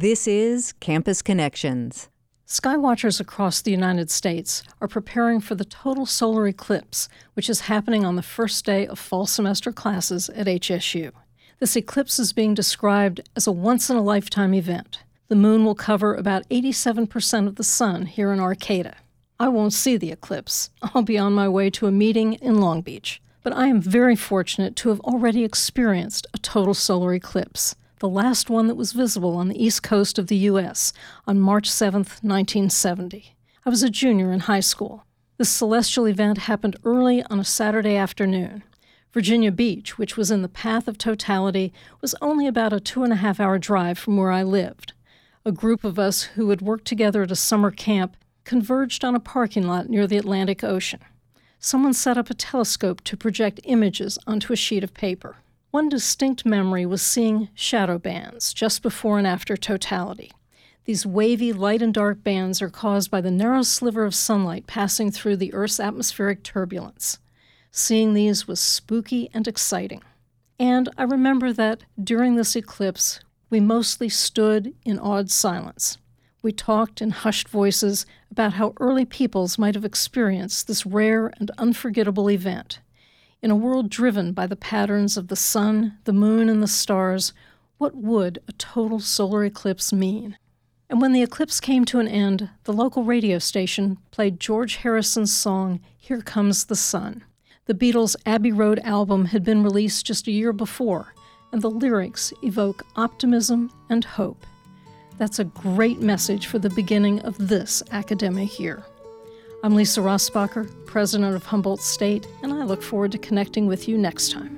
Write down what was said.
This is Campus Connections. Skywatchers across the United States are preparing for the total solar eclipse, which is happening on the first day of fall semester classes at HSU. This eclipse is being described as a once in a lifetime event. The moon will cover about 87% of the sun here in Arcata. I won't see the eclipse. I'll be on my way to a meeting in Long Beach. But I am very fortunate to have already experienced a total solar eclipse the last one that was visible on the east coast of the U.S. on March 7, 1970. I was a junior in high school. This celestial event happened early on a Saturday afternoon. Virginia Beach, which was in the path of totality, was only about a two and a half hour drive from where I lived. A group of us who had worked together at a summer camp converged on a parking lot near the Atlantic Ocean. Someone set up a telescope to project images onto a sheet of paper. One distinct memory was seeing shadow bands just before and after totality. These wavy light and dark bands are caused by the narrow sliver of sunlight passing through the Earth's atmospheric turbulence. Seeing these was spooky and exciting. And I remember that during this eclipse, we mostly stood in awed silence. We talked in hushed voices about how early peoples might have experienced this rare and unforgettable event. In a world driven by the patterns of the sun, the moon, and the stars, what would a total solar eclipse mean? And when the eclipse came to an end, the local radio station played George Harrison's song, Here Comes the Sun. The Beatles' Abbey Road album had been released just a year before, and the lyrics evoke optimism and hope. That's a great message for the beginning of this academic year. I'm Lisa Rossbacher, president of Humboldt State, and I look forward to connecting with you next time.